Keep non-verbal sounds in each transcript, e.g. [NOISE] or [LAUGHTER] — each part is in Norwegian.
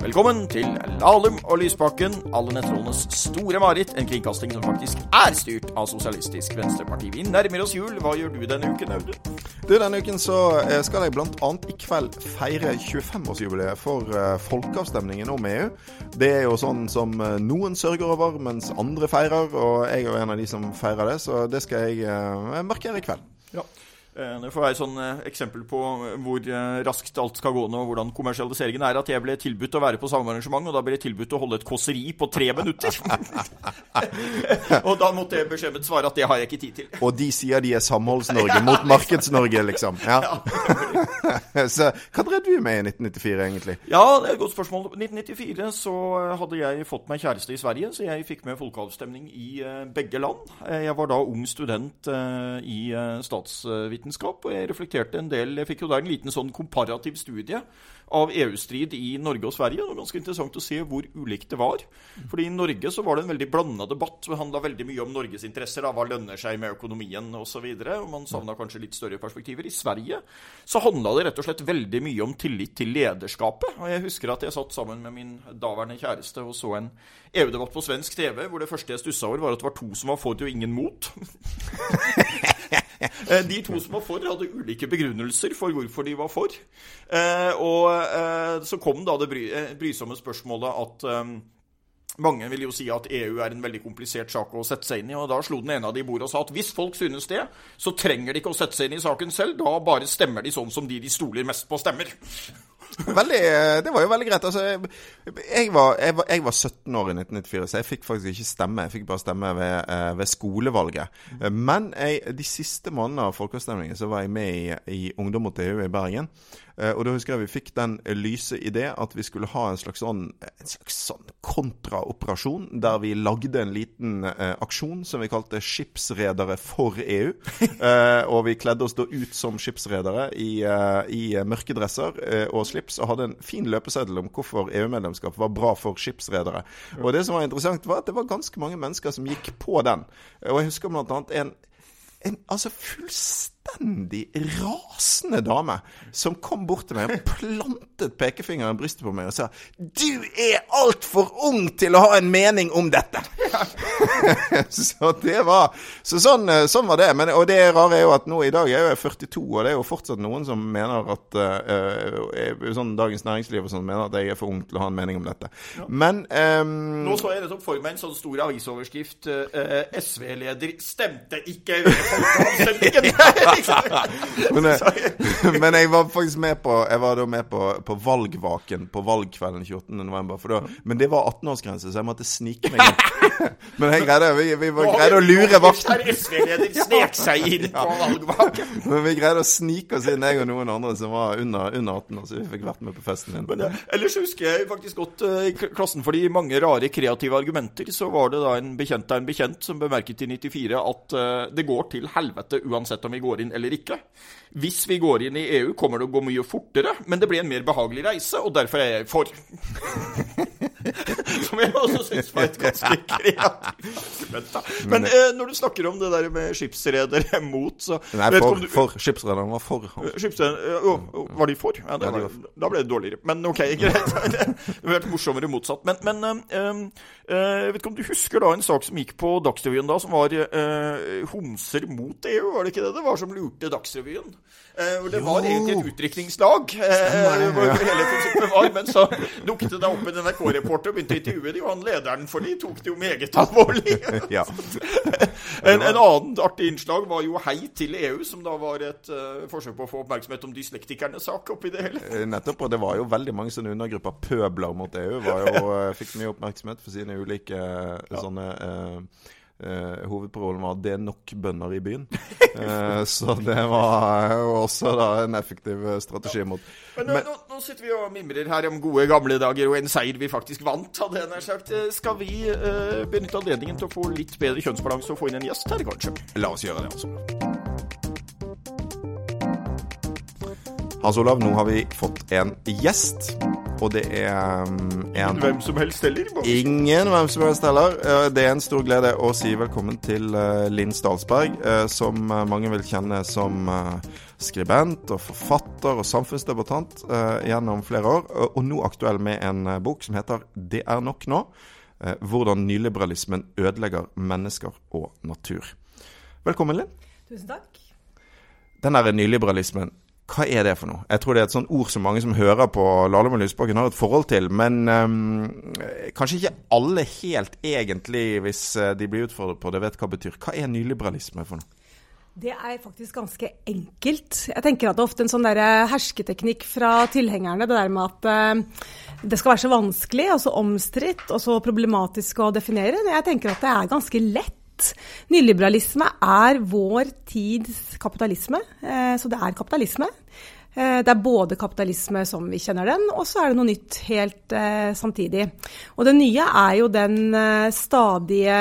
Velkommen til Lahlum og Lysbakken, alle nettrollenes store mareritt. En kringkasting som faktisk er styrt av Sosialistisk Venstreparti. Vi nærmer oss jul. Hva gjør du denne uken, Audun? Du, Denne uken så eh, skal jeg bl.a. i kveld feire 25-årsjubileet for uh, folkeavstemningen om EU. Det er jo sånn som uh, noen sørger over, mens andre feirer. Og jeg er jo en av de som feirer det, så det skal jeg markere i kveld. Ja. Eh, Det får være et sånn eh, eksempel på hvor eh, raskt alt skal gå nå, og hvordan kommersialiseringen er. At jeg ble tilbudt å være på samme arrangement, og da ble jeg tilbudt å holde et kåseri på tre minutter. [LAUGHS] og da måtte jeg beskjemmet svare at det har jeg ikke tid til. Og de sier de er Samholds-Norge mot Markeds-Norge, liksom. [LAUGHS] Ja. [LAUGHS] så hva drev du med i 1994, egentlig? Ja, det er et godt spørsmål. I 1994 så hadde jeg fått meg kjæreste i Sverige, så jeg fikk med folkeavstemning i begge land. Jeg var da ung student i eh, statsvitenskap, og jeg reflekterte en del. Jeg fikk jo der en liten sånn komparativ studie av EU-strid i Norge og Sverige. Det var ganske interessant å se hvor ulikt det var. Fordi i Norge så var det en veldig blanda debatt. Det handla veldig mye om Norges interesser, da, hva lønner seg med økonomien osv. Man savna kanskje litt større perspektiver. I Sverige så handla det rett og slett veldig mye om tillit til lederskapet. Og jeg husker at jeg satt sammen med min daværende kjæreste og så en EU-debatt på svensk TV, hvor det første jeg stussa over, var at det var to som var for og ingen mot. [LAUGHS] [LAUGHS] Eh, De to som var for, hadde ulike begrunnelser for hvorfor de var for. Eh, Og eh, så kom da det brysomme spørsmålet at mange vil jo si at EU er en veldig komplisert sak å sette seg inn i. og Da slo den ene av de i bordet og sa at hvis folk synes det, så trenger de ikke å sette seg inn i saken selv. Da bare stemmer de sånn som de de stoler mest på, stemmer. Veldig, eh, det var jo veldig greit. Altså, jeg, var, jeg, var, jeg var 17 år i 1994, så jeg fikk faktisk ikke stemme. Jeg fikk bare stemme ved, eh, ved skolevalget. Men jeg, de siste månedene av folkeavstemningen så var jeg med i, i Ungdom mot EU i Bergen. Eh, Og da husker jeg vi fikk den lyse idé at vi skulle ha en slags sånn, en slags sånn kontraoperasjon, der vi lagde en liten eh, aksjon som vi kalte 'Skipsredere for EU'. [LAUGHS] Eh, og vi kledde oss da ut som skipsredere i, eh, i mørke dresser og slips, og hadde en fin løpeseddel om hvorfor EU-medlemskap var bra for skipsredere. Og det som var interessant, var at det var ganske mange mennesker som gikk på den. Og jeg husker annet en en altså fullstendig rasende dame som kom bort til meg og plantet pekefingeren i brystet på meg og sa 'Du er altfor ung til å ha en mening om dette'. [LAUGHS] så det var Så sånn, eh, sånn var det. Men, og det rare er jo at nå i dag er jeg 42, og det er jo fortsatt noen som mener at uh, sånn Dagens Næringsliv og sånn mener at jeg er for ung til å ha en mening om dette. Men um, Nå så jeg nettopp for meg en sånn stor avisoverskrift. Uh, SV-leder stemte ikke [LAUGHS] folkeavstemningen! [LAUGHS] men, jeg- [LAUGHS] men jeg var faktisk med på Jeg var da med på, på valgvaken på valgkvelden 28. november. Men det var 18-årsgrense, så jeg måtte snike meg inn. [LAUGHS] Men jeg greide, vi, vi var, greide å lure vakten. Der SV-leder snek seg inn på valgvaken. Men vi greide å snike oss inn, jeg og noen andre som var under, under 18 år, så vi fikk vært med på festen din. Men, ellers husker jeg faktisk godt eh, i klassen for de mange rare kreative argumenter. Så var det da en bekjent av en bekjent som bemerket i 94 at uh, det går til helvete uansett om vi går inn eller ikke. Hvis vi går inn i EU, kommer det å gå mye fortere, men det blir en mer behagelig reise, og derfor er jeg for. [LAUGHS] [LAUGHS] Som jeg også syns var et ganske [LAUGHS] kreativt. Men eh, når du snakker om det der med skipsredere [LAUGHS] mot, så Nei, for, du- for skipsrederen var for. Skipsredere Jo, var de for? Ja, det Ja, de var, da ble det dårligere. Men OK, greit. Det hadde vært morsommere motsatt. Men, men um, jeg vet ikke om du husker da en sak som gikk på Dagsrevyen da, som var eh, homser mot EU, var det ikke det det var som lurte Dagsrevyen? Eh, det det var egentlig et utdrikningslag, eh. Men så dukket det da opp en NRK-reporter og begynte å intervjue dem, og han lederen for de tok det jo meget alvorlig. [LAUGHS] Ja. [LAUGHS] En, en annen artig innslag var jo Hei til EU, som da var et uh, forsøk på å få oppmerksomhet om dyslektikernes sak oppi det hele. Eh, Nettopp, og det var jo veldig mange sånne undergrupper pøbler mot EU. Var jo, [LAUGHS] eh, fikk mye oppmerksomhet for sine ulike ja. sånne uh, Uh, Hovedparolen var 'det er nok bønder i byen'. Uh, [LAUGHS] så det var jo også da en effektiv strategi strategi mot Men, nå, nå, nå sitter vi og mimrer her om gode gamle dager og en seier vi faktisk vant, hadde jeg nær sagt. Eh, Skal vi uh, benytte anledningen til å få litt bedre kjønnsbalanse og få inn en gjest her, kanskje? La oss gjøre det, altså. Hans Olav, nå har vi fått en gjest. Og det er um, en Hvem som helst heller. Ingen hvem som helst heller. Eh, Det er en stor glede å si velkommen til eh, Linn Stalsberg, eh, som mange vil kjenne som skribent og forfatter og samfunnsdebattant gjennom flere år, og- nå aktuell med en bok som heter 'Det er nok nå'. Hvordan nyliberalismen ødelegger mennesker og natur. Velkommen, Linn. Tusen takk. Den derre nyliberalismen, hva er det for noe? Jeg tror det er et sånt ord som mange som hører på Lahlum og Lysbakken har et forhold til, men um, kanskje ikke alle helt egentlig, hvis eh, de blir utfordret på det, vet hva det betyr. Hva er nyliberalisme for noe? Det er faktisk ganske enkelt. Jeg tenker at det er ofte en sånn der hersketeknikk fra tilhengerne. Det der med at eh, det skal være så vanskelig og så omstridt og så problematisk å definere. Jeg tenker at det er ganske lett. Nyliberalisme er vår tids kapitalisme. eh, Så det er kapitalisme. Eh, Det er både kapitalisme som vi kjenner den, og så er det noe nytt helt eh, samtidig. Og det nye er jo den eh, stadige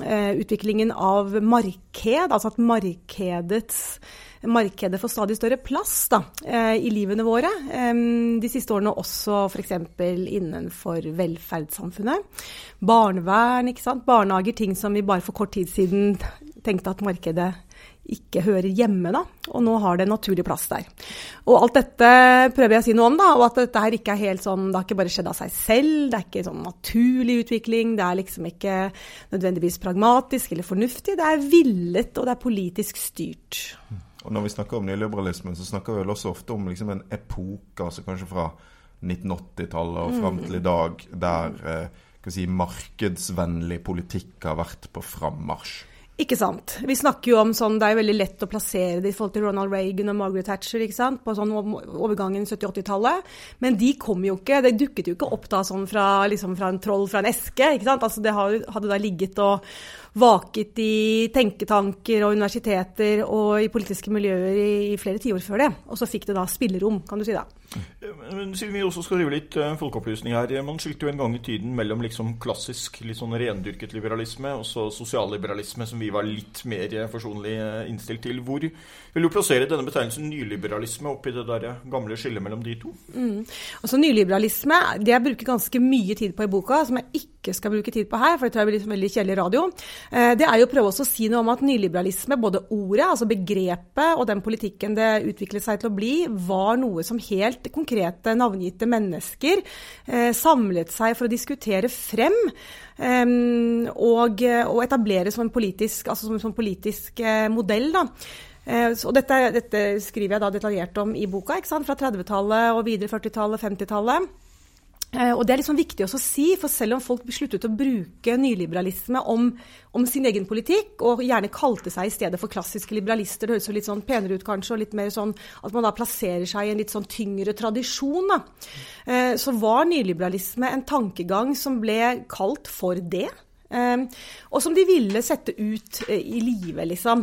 eh, utviklingen av marked, altså at markedets Markedet får stadig større plass da, eh, i livene våre. Eh, de siste årene også f.eks. innenfor velferdssamfunnet. Barnevern, barnehager, ting som vi bare for kort tid siden tenkte at markedet ikke hører hjemme, da. Og nå har det en naturlig plass der. Og alt dette prøver jeg å si noe om, da. Og at dette her ikke er helt sånn Det har ikke bare skjedd av seg selv. Det er ikke sånn naturlig utvikling. Det er liksom ikke nødvendigvis pragmatisk eller fornuftig. Det er villet, og det er politisk styrt. Og når vi snakker om nyliberalismen, så snakker vi vel også ofte om liksom en epoke, altså kanskje fra 1980-tallet og fram til i dag, der eh, si, markedsvennlig politikk har vært på frammarsj. Ikke sant. Vi snakker jo om sånn, Det er jo veldig lett å plassere det i forhold til Ronald Reagan og Margaret Thatcher ikke sant? på sånn overgangen 70-80-tallet. Men de kom jo ikke, det dukket jo ikke opp da sånn fra, liksom fra en troll fra en eske. ikke sant? Altså Det hadde da ligget og vaket i tenketanker og universiteter og i politiske miljøer i, i flere tiår før det. Og så fikk det da spillerom, kan du si da. Men Siden vi også skal drive litt uh, folkeopplysning her. Man skilte jo en gang i tiden mellom liksom klassisk, litt sånn rendyrket liberalisme og så sosialliberalisme, som vi var litt mer forsonlig innstilt til. Hvor vil du plassere denne betegnelsen nyliberalisme oppi det der gamle skillet mellom de to? Mm. Altså Nyliberalisme det jeg bruker ganske mye tid på i boka, som jeg ikke skal bruke tid på her, for det tror jeg blir liksom veldig kjedelig radio, det er jo å prøve å si noe om at nyliberalisme, både ordet, altså begrepet, og den politikken det utviklet seg til å bli, var noe som helt konkrete, navngitte mennesker eh, samlet seg for å diskutere frem. Eh, og, og, etablere som en politisk, altså som, som politisk eh, modell. da. Og dette, dette, skriver jeg da detaljert om i boka, fra 30-tallet og videre 40-tallet, 50-tallet. Og Det er liksom viktig å si, for selv om folk sluttet å bruke nyliberalisme om, om, sin egen politikk, og gjerne kalte seg i stedet for klassiske liberalister, det høres jo litt sånn penere ut kanskje, og litt mer sånn at man da plasserer seg i en litt sånn tyngre tradisjon, da. Så var nyliberalisme en tankegang som ble kalt for det, og som de ville sette ut i livet, liksom.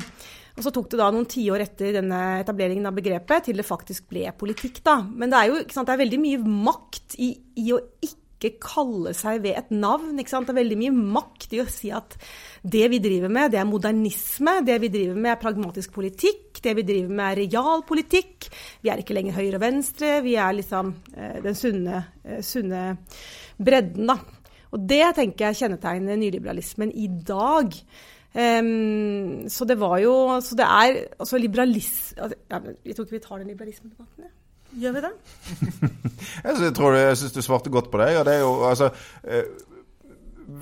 Og så tok det da noen tiår etter denne etableringen av begrepet til det faktisk ble politikk. da. Men det er jo sant, det er veldig mye makt i, i, å ikke kalle seg ved et navn. Det er veldig mye makt i å si at det vi driver med, det er modernisme. Det vi driver med, er pragmatisk politikk. Det vi driver med, er realpolitikk. Vi er ikke lenger høyre og venstre. Vi er liksom eh, den sunne, eh, sunne bredden, da. Og det tenker jeg kjennetegner nyliberalismen i dag. Um, så det var jo Så det er altså liberalisme altså, ja, Jeg tror ikke vi tar den liberalismedebatten, ja. Gjør vi det? [LAUGHS] jeg tror jeg syns du svarte godt på det. Ja, det er jo altså eh,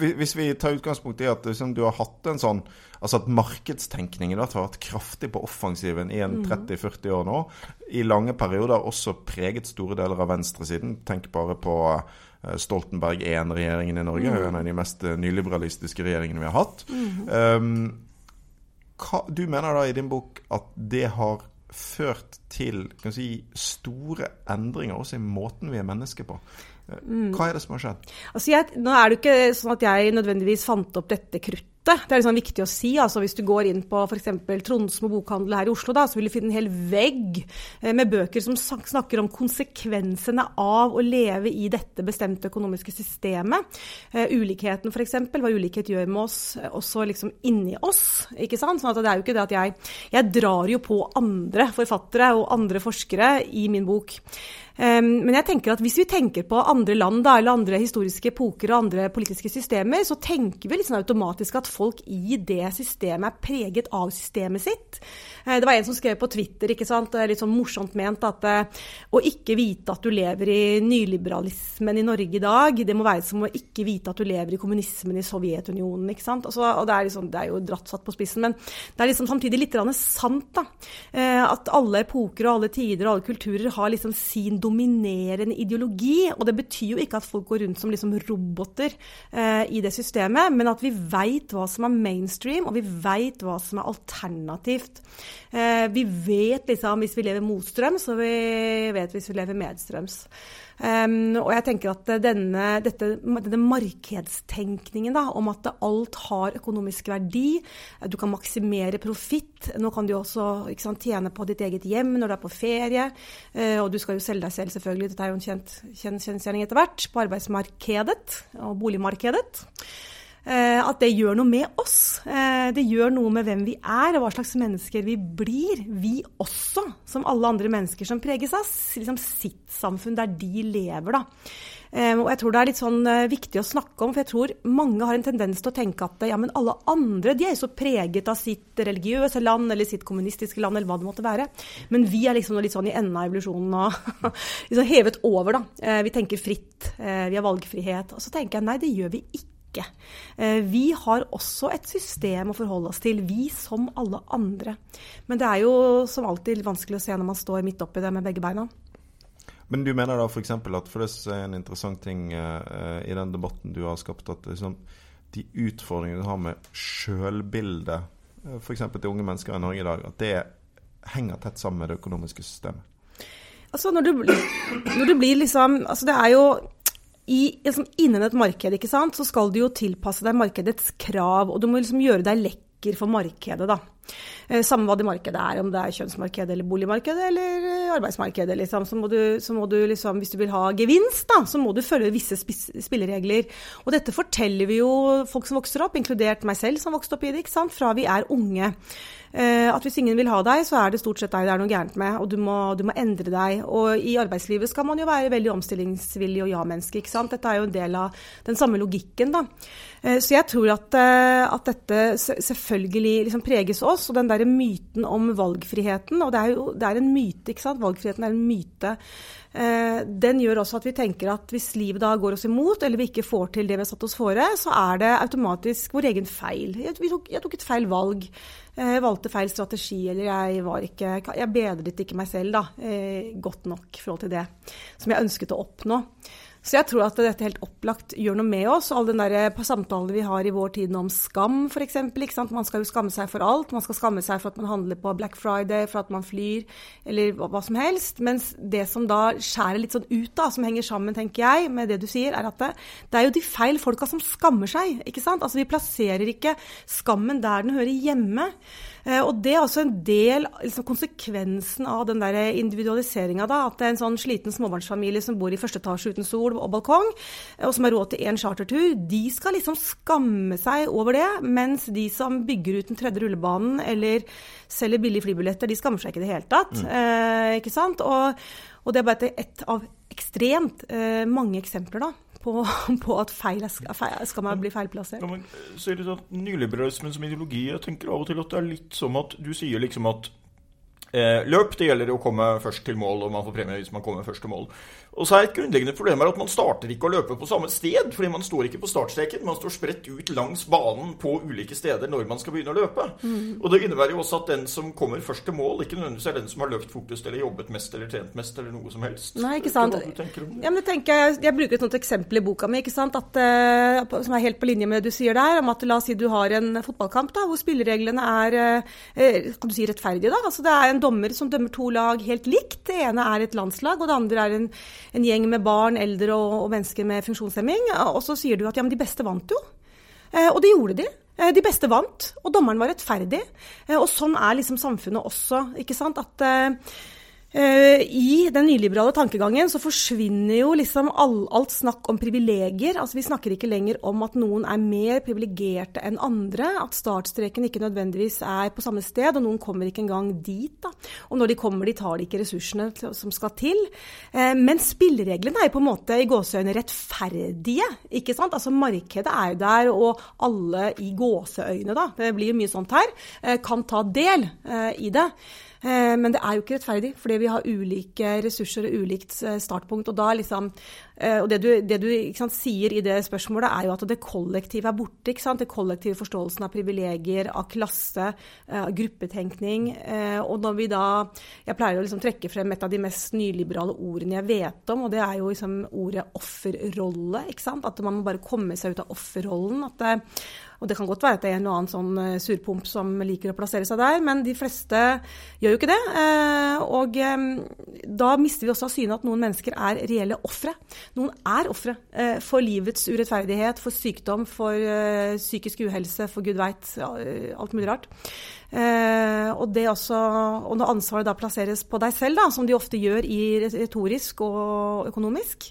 Hvis vi tar utgangspunkt i at liksom, du har hatt en sånn Altså at markedstenkningen har vært kraftig på offensiven i en 30-40 år nå. I lange perioder også preget store deler av venstresiden. Tenk bare på Stoltenberg I-regjeringen i Norge, mm. en av de mest nyliberalistiske regjeringene vi har hatt. Mm. Um, hva, du mener da i din bok at det har ført til si, store endringer også i måten vi er mennesker på. Hva er det som har skjedd? Altså jeg, nå er det ikke sånn at jeg nødvendigvis fant opp dette kruttet. Det er liksom viktig å si. altså Hvis du går inn på f.eks. Tronsmo bokhandel her i Oslo, da, så vil du finne en hel vegg eh, med bøker som snakker om konsekvensene av å leve i dette bestemte økonomiske systemet. Uh, ulikheten f.eks., hva ulikhet gjør med oss også liksom inni oss. ikke sant? Sånn at det er jo ikke det at jeg Jeg drar jo på andre forfattere og andre forskere i min bok. Um, men jeg tenker at hvis vi tenker på andre land da, eller andre historiske epoker og andre politiske systemer, så tenker vi liksom automatisk at folk i det systemet er preget av systemet sitt. Uh, det var en som skrev på Twitter, ikke sant, litt sånn morsomt ment, at uh, å ikke vite at du lever i nyliberalismen i Norge i dag, det må være som å ikke vite at du lever i kommunismen i Sovjetunionen. ikke sant? Altså, og det er, liksom, det er, jo dratt satt på spissen, men det er liksom samtidig litt sant da, uh, at alle epoker og alle tider og alle kulturer har liksom sin dominerende ideologi. Og det betyr jo ikke at folk går rundt som liksom roboter eh, i det systemet, men at vi veit hva som er mainstream, og vi veit hva som er alternativt. Eh, vi vet liksom hvis vi lever motstrøms, og vi vet hvis vi lever medstrøms. Um, og jeg tenker at denne, dette, denne markedstenkningen da, om at alt har økonomisk verdi, du kan maksimere profitt Nå kan du også sant, tjene på ditt eget hjem når du er på ferie, uh, og du skal jo selge deg selv, selvfølgelig. Dette er jo en kjent kjensgjerning etter hvert på arbeidsmarkedet og boligmarkedet. Uh, at det gjør noe med oss. Eh, det gjør noe med hvem vi er, og hva slags mennesker vi blir. Vi også, som alle andre mennesker som preges av liksom sitt samfunn, der de lever. da. Eh, og jeg tror det er litt sånn viktig å snakke om, for jeg tror mange har en tendens til å tenke at ja, men alle andre de er jo så preget av sitt religiøse land eller sitt kommunistiske land, eller hva det måtte være. Men vi er liksom litt sånn i enden av evolusjonen og [LAUGHS] liksom hevet over, da. Vi tenker fritt, vi har valgfrihet. Og så tenker jeg nei, det gjør vi ikke ikke. Eh, vi har også et system å forholde oss til, vi som alle andre. Men det er jo som alltid vanskelig å se når man står midt oppi det med begge beina. Men du mener da f.eks. at for det er en interessant ting uh, i den debatten du har skapt, at liksom, de utfordringene du har med sjølbildet, uh, f.eks. til unge mennesker i Norge i dag, at det henger tett sammen med det økonomiske systemet? Altså når du, når du blir liksom Altså det er jo i, liksom, innen et marked ikke sant, så skal du jo tilpasse deg markedets krav. Og du må liksom gjøre deg lekker for markedet, da. Eh, samme hva det markedet er, om det er kjønnsmarkedet eller boligmarkedet eller eh, arbeidsmarkedet. Liksom. Så må du, så må du liksom, hvis du vil ha gevinst, da, så må du følge visse spilleregler. Og dette forteller vi jo folk som vokser opp, inkludert meg selv som vokste opp i det, ikke sant? fra vi er unge. Eh, at hvis ingen vil ha deg, så er det stort sett deg det er noe gærent med, og du må, du må, endre deg. Og i arbeidslivet skal man jo være veldig omstillingsvillig og ja-menneske, ikke sant. Dette er jo en del av den samme logikken, da. Så jeg tror at, at dette selvfølgelig liksom preges oss, og den derre myten om valgfriheten, og det er jo det er en myte, ikke sant. Valgfriheten er en myte. Den gjør også at vi tenker at hvis livet da går oss imot, eller vi ikke får til det vi har satt oss fore, så er det automatisk vår egen feil. Jeg tok, jeg tok et feil valg. Jeg eh, valgte feil strategi, eller jeg var ikke Jeg bedret ikke meg selv da, eh, godt nok i forhold til det som jeg ønsket å oppnå. Så jeg tror at dette helt opplagt gjør noe med oss. All den eh, samtalen vi har i vår tid om skam, f.eks. Man skal jo skamme seg for alt. Man skal skamme seg for at man handler på Black Friday, for at man flyr, eller hva som helst. Mens det som da skjærer litt sånn ut, da, som henger sammen, tenker jeg, med det du sier, er at det, det er jo de feil folka som skammer seg. ikke sant? Altså Vi plasserer ikke skammen der den hører hjemme. Eh, og det er også en del liksom, konsekvensen av den der individualiseringa. At det er en sånn sliten småbarnsfamilie som bor i første etasje uten sol og balkong, eh, og som har råd til én chartertur, de skal liksom skamme seg over det. Mens de som bygger ut den tredje rullebanen eller selger billige flybilletter, de skammer seg ikke i det hele tatt. Mm. Eh, ikke sant? Og, og, det er bare ett av ekstremt eh, mange eksempler, da på, [LAUGHS] på at feil er, skal man bli feilplassert. Ja, men, så er det sånn, Nyliberalismen som ideologi, jeg tenker av og til at det er litt som at du sier liksom at eh, løp, det gjelder å komme først til mål, og man får premie hvis man kommer først til mål. Og så er Et grunnleggende problem at man starter ikke å løpe på samme sted. fordi Man står ikke på startstreken, man står spredt ut langs banen på ulike steder når man skal begynne å løpe. Mm. Og Det innebærer jo også at den som kommer først til mål, ikke nødvendigvis er den som har løpt fortest eller jobbet mest eller trent mest eller noe som helst. Nei, ikke sant. Ja, men tenker jeg, jeg bruker et sånt eksempel i boka mi ikke sant? At, uh, som er helt på linje med det du sier der. om at La oss si du har en fotballkamp da, hvor spillereglene er uh, kan du si rettferdige. da, altså Det er en dommer som dømmer to lag helt likt. Det ene er et landslag, og det andre er en en gjeng med barn, eldre og, og mennesker med funksjonshemming. Og så sier du at ja, men de beste vant jo. Eh, og det gjorde de. Eh, de beste vant, og dommeren var rettferdig. Eh, og sånn er liksom samfunnet også. ikke sant? At I den nyliberale tankegangen så forsvinner jo liksom all, alt snakk om privilegier. Altså Vi snakker ikke lenger om at noen er mer privilegerte enn andre. At startstreken ikke nødvendigvis er på samme sted, og noen kommer ikke engang dit. da. Og når de kommer de tar de ikke ressursene som skal til. Uh, men spillereglene er jo på en måte i gåseøyne rettferdige. ikke sant? Altså Markedet er jo der, og alle i gåseøyne, da, det blir jo mye sånt her, uh, kan ta del i det. Eh, men det er jo ikke rettferdig, fordi vi har ulike ressurser og ulikt eh, startpunkt. Og, liksom, eh, og det du, det du sant, sier i det spørsmålet, er jo at det kollektive er borte. Det kollektive forståelsen av privilegier, av klasse, av gruppetenkning. Og når vi da Jeg pleier å liksom trekke frem et av de mest nyliberale ordene jeg vet om, og det er jo liksom ordet offerrolle. At man må bare komme seg ut av offerrollen. At det, og det kan godt være at det er en og annen sånn eh, surpomp som liker å plassere seg der, men de fleste gjør jo ikke det. Eh, og eh, da mister vi også av syne at noen mennesker er reelle ofre. Noen er ofre for livets urettferdighet, for sykdom, for psykisk uhelse, for gud veit alt mulig rart. og, også, og når ansvaret da plasseres på deg selv, da, som de ofte gjør i retorisk og økonomisk,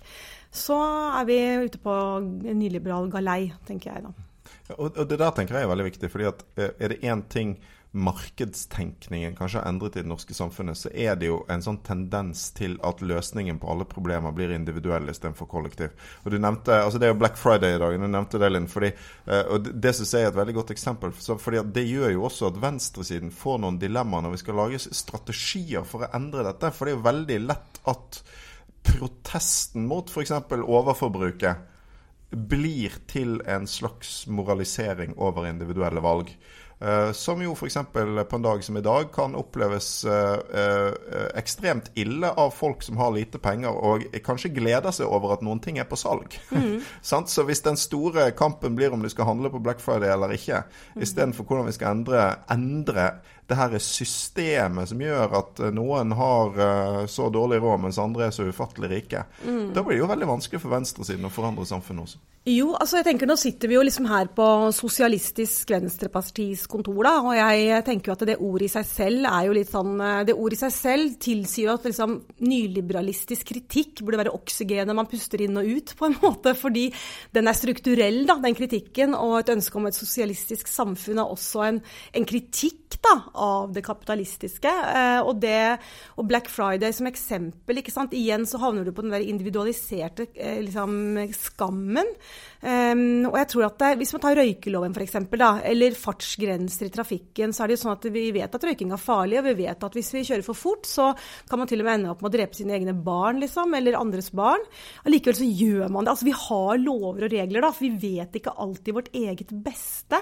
så er vi ute på en nyliberal galei, tenker jeg da. Og, og, det der tenker jeg er veldig viktig. fordi at eh, er det én ting markedstenkningen kanskje har endret i det norske samfunnet, så er det jo en sånn tendens til at løsningen på alle problemer blir individuell istedenfor kollektiv. Og du nevnte, altså Det er jo Black Friday i dag. du nevnte det, Linn. Fordi, eh, og Det, synes jeg er et veldig godt eksempel. Fordi Det gjør jo også at venstresiden får noen dilemmaer når vi skal lage strategier for å endre dette. For det er jo veldig lett at protesten mot f.eks. overforbruket blir til en slags moralisering over individuelle valg. Uh, som jo f.eks. på en dag som i dag kan oppleves uh, uh, ekstremt ille av folk som har lite penger, og kanskje gleder seg over at noen ting er på salg. Mm. [LAUGHS] så hvis den store kampen blir om du skal handle på Black Friday eller ikke, mm. istedenfor hvordan vi skal endre, endre det her er systemet som gjør at noen har så dårlig råd, mens andre er så ufattelig rike, mm. da blir det jo veldig vanskelig for venstresiden å forandre samfunnet også. Jo, altså jeg tenker nå sitter vi jo liksom her på Sosialistisk Venstrepartis kontor, da. Og jeg tenker jo at det ordet i seg selv er jo litt sånn eh, Det ordet i seg selv tilsier at liksom nyliberalistisk kritikk burde være oksygenet man puster inn og ut, på en [LAUGHS] måte. Fordi den er strukturell, da, den kritikken. Og et ønske om et sosialistisk samfunn er også en, en kritikk da, av det kapitalistiske. Eh, og, det, og Black Friday som eksempel. Igjen så havner du på den der individualiserte eh, liksom, skammen. Um, og jeg tror at det, Hvis man tar røykeloven for eksempel, da, eller fartsgrenser i trafikken, så er det jo sånn at vi vet at røyking er farlig, og vi vet at hvis vi kjører for fort, så kan man til og med ende opp med å drepe sine egne barn, liksom, eller andres barn. Allikevel så gjør man det. Altså Vi har lover og regler, da, for vi vet ikke alltid vårt eget beste.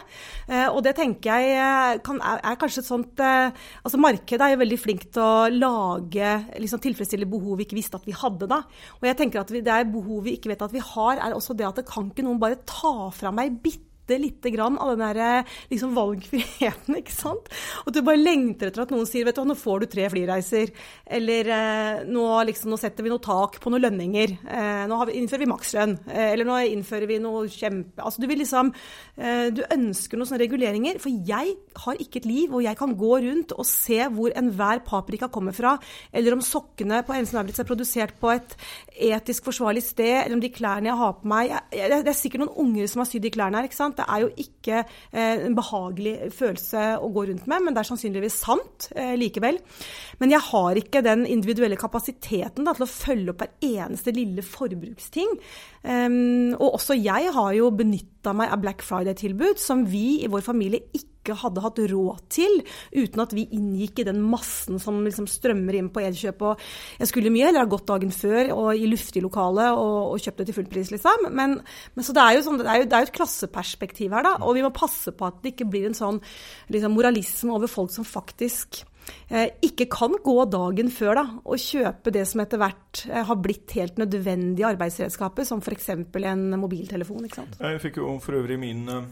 Uh, og det tenker jeg eh, kan, er, kanskje et sånt uh, Altså Markedet er jo veldig flink til å lage, liksom tilfredsstille behov vi ikke visste at vi hadde da. Og jeg tenker at vi, det er behov vi ikke vet at vi har, er også det at det kan ikke noen bare ta fra meg bitte lite grann av den der eh, liksom, valgfriheten, [LAUGHS] ikke sant. Og du bare lengter etter at noen sier vet du hva, nå får du tre flyreiser. Eller eh, nå, liksom, nå, setter vi noe tak på noen lønninger. Eh, nå vi, innfører vi makslønn. Eller nå innfører vi noe kjempe... Altså du vil liksom Du ønsker noen sånne reguleringer. For jeg har ikke et liv, hvor jeg kan gå rundt og se hvor enhver paprika kommer fra. Eller om sokkene på Hensen Lauritzen er produsert på et etisk forsvarlig sted. Eller om de klærne jeg har på meg Det er sikkert noen unger som har sydd de klærne her. Det er jo ikke eh, en behagelig følelse å gå rundt med, men det er sannsynligvis sant eh, likevel. Men jeg har ikke den individuelle kapasiteten da, til å følge opp hver eneste lille forbruksting. Um, og også jeg har jo benytta meg av Black Friday-tilbud som vi i vår familie ikke ikke hadde hatt råd til uten at vi inngikk i den massen som liksom strømmer inn på Elkjøp. Og jeg skulle mye heller ha gått dagen før og i luftig lokale og, og kjøpt det til full pris, liksom. Men, men så det er, sånn, det, er jo, det er jo et klasseperspektiv her, da. Og vi må passe på at det ikke blir en sånn liksom, moralisme over folk som faktisk eh, ikke kan gå dagen før da, og kjøpe det som etter hvert eh, har blitt helt nødvendige arbeidsredskaper, som f.eks. en mobiltelefon. Jeg fikk jo for øvrig min eh,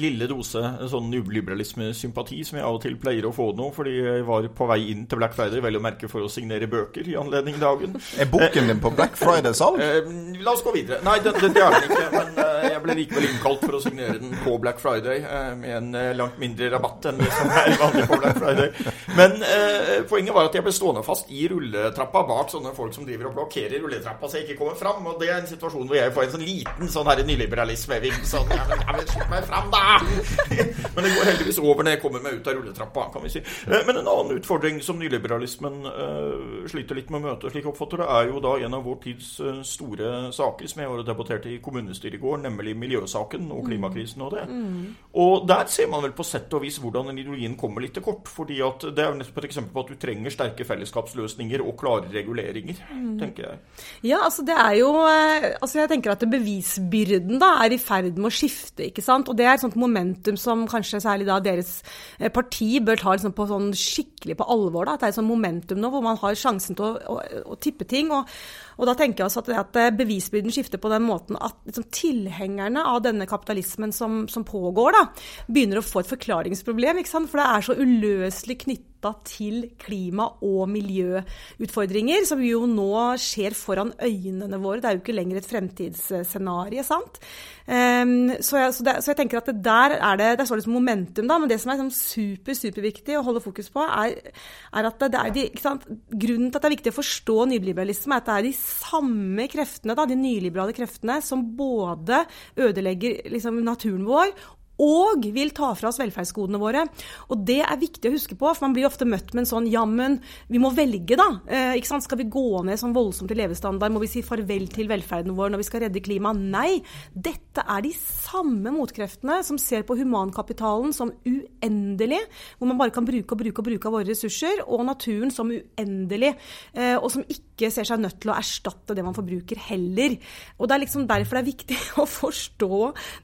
lille dose sånn nyliberalisme-sympati som jeg av og til pleier å få nå, fordi jeg var på vei inn til Black Friday vel å merke for å signere bøker i anledning dagen. Er boken din på Black Friday-salg? Eh, la oss gå videre. Nei, det, det, det er den ikke. Men eh, jeg ble likevel innkalt for å signere den på Black Friday eh, med en eh, langt mindre rabatt enn det som er vanlig på Black Friday. Men eh, poenget var at jeg ble stående fast i rulletrappa bak sånne folk som driver og blokkerer rulletrappa så jeg ikke kommer fram. Og det er en situasjon hvor jeg får en sånn liten sånn her nyliberalisme-ving. Sånn, ja, men, ja, men slipp meg fram, da! [LAUGHS] Men det går heldigvis over når jeg kommer meg ut av rulletrappa, kan vi si. Eh, men en annen utfordring som nyliberalismen uh, sliter litt med å møte, slik jeg oppfatter det, er jo da en av vår tids uh, store saker som jeg har debattert i kommunestyret i går, nemlig miljøsaken og klimakrisen og det. Mm. Og der ser man vel på sett og vis hvordan ideologien kommer litt til kort. fordi at det er nettopp et eksempel på at du trenger sterke fellesskapsløsninger og klare reguleringer, mm. tenker jeg. Ja, altså det er jo Altså jeg tenker at bevisbyrden da er i ferd med å skifte, ikke sant. Og det er et momentum som kanskje særlig da deres eh, parti bør ta liksom på sånn skikkelig på alvor. Da. At det er et sånt momentum nå hvor man har sjansen til å, å, å tippe ting. Og, og, da tenker jeg også at, at eh, bevisbyrden skifter på den måten at liksom, tilhengerne av denne kapitalismen som, som pågår, da, begynner å få et forklaringsproblem. For det er så uløselig knyttet til klima- og miljøutfordringer, som jo nå skjer foran øynene våre. Det er jo ikke lenger et fremtidsscenario, sant. Um, så, jeg, så, det, så, jeg, tenker at der er det det står det momentum, da. Men det som er sånn super, superviktig å holde fokus på, er, er at det er de, Grunnen til at det er viktig å forstå nyliberalisme, er at det er de samme kreftene, da, de nyliberale kreftene, som både ødelegger liksom, naturen vår og vil ta fra oss velferdsgodene våre. Og det er viktig å huske på, for man blir ofte møtt med en sånn jammen, vi må velge, da. Eh, ikke sant? Skal vi gå ned sånn voldsomt i levestandard? Må vi si farvel til velferden vår når vi skal redde klimaet? Nei. Dette er de samme motkreftene som ser på humankapitalen som uendelig, hvor man bare kan bruke og bruke og bruke av våre ressurser, og naturen som uendelig, eh, og som ikke ser seg nødt til å erstatte det man forbruker heller. Og det er liksom derfor det er viktig [LAUGHS] å forstå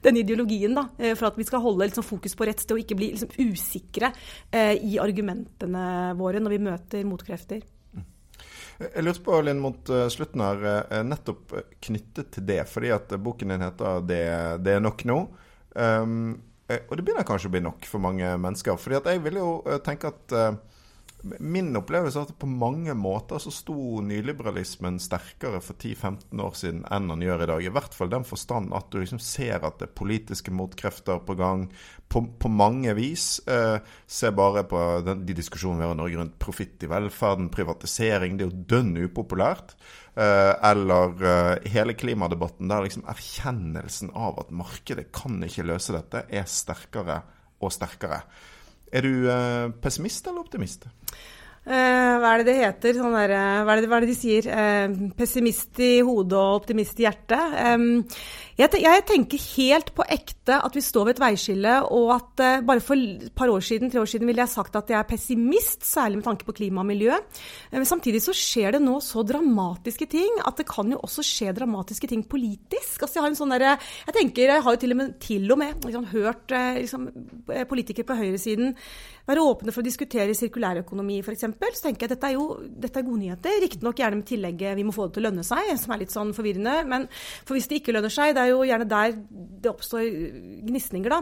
den ideologien, da. Eh, for at vi skal holde liksom, fokus på rett sted og ikke bli liksom, usikre eh, i argumentene våre når vi møter motkrefter. Jeg lurte på, Linn, mot uh, slutten her, uh, nettopp knyttet til det, fordi at boken din heter 'Det, det er nok nå'. Um, og det begynner kanskje å bli nok for mange mennesker. fordi at jeg vil jo tenke at Min opplevelse er at på mange måter så sto nyliberalismen sterkere for 10-15 år siden enn han gjør i dag. I hvert fall den forstand at du liksom ser at det er politiske motkrefter på gang på, på mange vis. Eh, se bare på den, de diskusjonene vi har i Norge rundt profitt i velferden, privatisering. Det er jo dønn upopulært. Eh, eller eh, hele klimadebatten der liksom erkjennelsen av at markedet kan ikke løse dette, er sterkere og sterkere. Er du uh, pessimist eller optimist? Eh, hva er det det heter? Sånn der, uh, hva, er det, hva, er det, de sier? Eh, pessimist i hodet og optimist i hjertet. Jeg, tenker helt på ekte at vi står ved et veiskille, og at bare for et par år siden, tre år siden ville jeg sagt at jeg er pessimist, særlig med tanke på klima og miljø. Men samtidig så skjer det nå så dramatiske ting at det kan jo også skje dramatiske ting politisk. Altså jeg har en sånn jeg tenker, jeg har jo til og med, til og med liksom, hørt liksom, politikere på høyresiden være åpne for å diskutere sirkulærøkonomi f.eks., så tenker jeg at dette er jo dette er gode nyheter. Riktignok gjerne med tillegget 'vi må få det til å lønne seg', som er litt sånn forvirrende. Men for hvis det ikke lønner seg, det er jo gjerne der det oppstår gnisninger, da.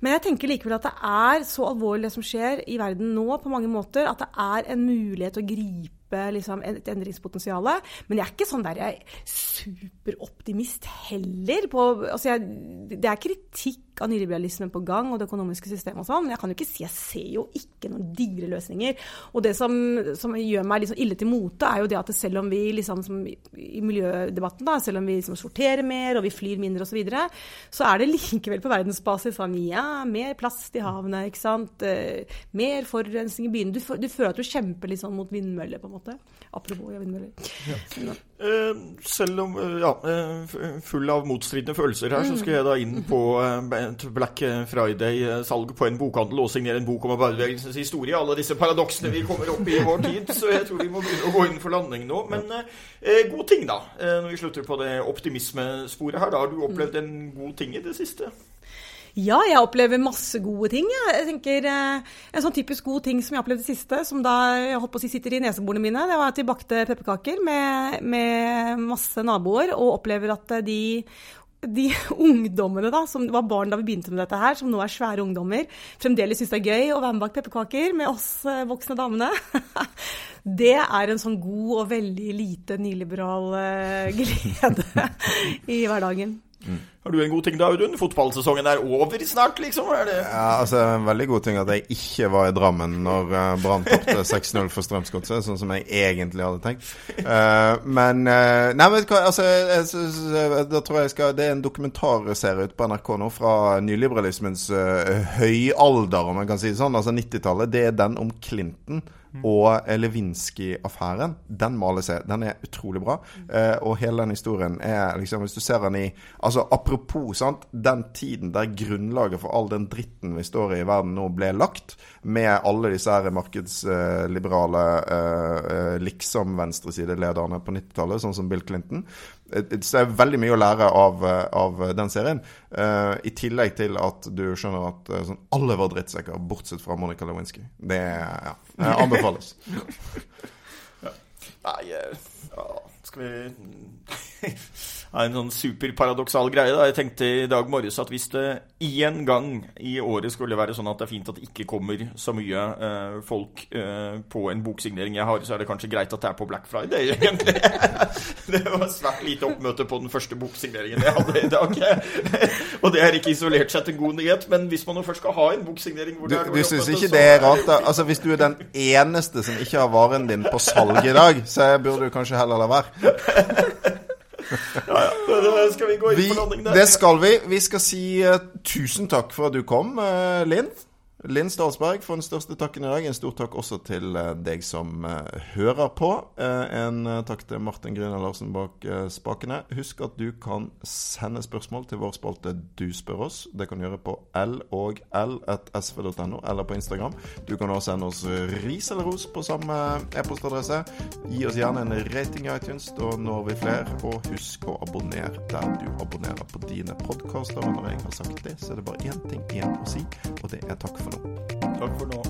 Men jeg tenker likevel at det er så alvorlig det som skjer i verden nå, på mange måter, at det er en mulighet å gripe liksom, et endringspotensial. Men jeg er ikke sånn der jeg er superoptimist heller. På, altså jeg, det er kritikk av nyliberalismen på gang og det økonomiske systemet og sånn, men jeg kan jo ikke si Jeg ser jo ikke noen digre løsninger. Og det som, som gjør meg liksom ille til mote, er jo det at selv om vi liksom, i miljødebatten, da, selv om vi liksom sorterer mer og vi flyr mindre osv., så, videre, så er det likevel på verdensbasis sånn ja, mer plast i havene, ikke sant. Eh, mer forurensning i byene. Du, du, føler at du kjemper litt sånn mot vindmøller, på en måte Apropos ja, vindmøller. Ja. Uh, selv om uh, ja, uh, full av motstridende følelser her, så skal jeg da inn på et Black Friday-salget på en bokhandel og signere en bok om arbeiderbevegelsens historie. Alle disse paradoksene vi kommer opp i i vår tid. Så jeg tror vi må begynne å gå inn for landing nå. Men god ting, da. når vi slutter på det optimismesporet her. Da har du opplevd en god ting i det siste? Ja, jeg opplever masse gode ting. Jeg tenker eh, En sånn typisk god ting som jeg opplevde siste, som da jeg holdt på å si sitter i neseborene mine, det var at vi bakte pepperkaker med, med masse naboer, og opplever at de de [LAUGHS] ungdommene da, som var barn da vi begynte med dette her, som nå er svære ungdommer, fremdeles syns det er gøy å være med bak pepperkaker med oss eh, voksne damene. [LAUGHS] Det er en sånn god og veldig lite nyliberal eh, [LAUGHS] glede i hverdagen. Mm. Har du en god ting da, Audun? Fotballsesongen er over snart, liksom? Det... Ja, altså En veldig god ting at jeg ikke var i Drammen når uh, Brann tapte [LAUGHS] 6-0 for Strømsgodset, sånn som jeg egentlig hadde tenkt. Uh, men uh, Nei, vet du hva, altså jeg, jeg, Da tror jeg skal Det er en dokumentarserie ute på NRK nå fra nyliberalismens høyalder, om man kan si det sånn. Altså 90-tallet. Det er den om Clinton og Lewinsky-affæren. Den males jeg. Den er utrolig bra. Eh, og hele den historien er liksom Hvis du ser den i Altså apropos sant, den tiden der grunnlaget for all den dritten vi står i i verden nå, ble lagt, med alle disse her markedsliberale eh, eh, liksom venstresidelederne på 90-tallet, sånn som Bill Clinton. Så det er veldig mye å lære av, eh, av den serien. Uh, I tillegg til at du skjønner at uh, sånn, alle var drittsekker, bortsett fra Monica Lewinsky. Det ja, anbefales. [LAUGHS] ja. Nei, ja, skal vi [LAUGHS] er en sånn superparadoksal greie. Da. Jeg tenkte i dag morges at hvis det én gang i året skulle være sånn at det er fint at det ikke kommer så mye eh, folk eh, på en boksignering jeg har, så er det kanskje greit at det er på Black Friday, [LAUGHS] egentlig. det var svært lite oppmøte på den første boksigneringen jeg hadde i dag. [LAUGHS] Og det er ikke isolert sett en god nyhet, men hvis man nå først skal ha en boksignering Du, du syns ikke det er rart, da? Altså, hvis du er den eneste som ikke har varen din på salg i dag, så burde du kanskje heller la være [LAUGHS] ja, ja. Skal vi gå inn vi, på landing der? Det skal vi. Vi skal si uh, tusen takk for at du kom, uh, Linn. Linn Stalsberg for den største takken i dag. En stor takk også til eh, deg som eh, hører på. Eh, en takk til Martin Grüner Larsen bak spakene. Husk at du kan sende spørsmål til vår spalte Du spør oss. Det kan du gjøre på l og l.sv.no eller på Instagram. Du kan også sende oss ris eller ros på samme e-postadresse. Gi oss gjerne en rating i iTunes. Da når vi flere. Og husk å abonnere der du abonnerer på dine podkaster. Når jeg har sagt det, så er det bare én ting igjen å si, og det er takk for Takk for nå.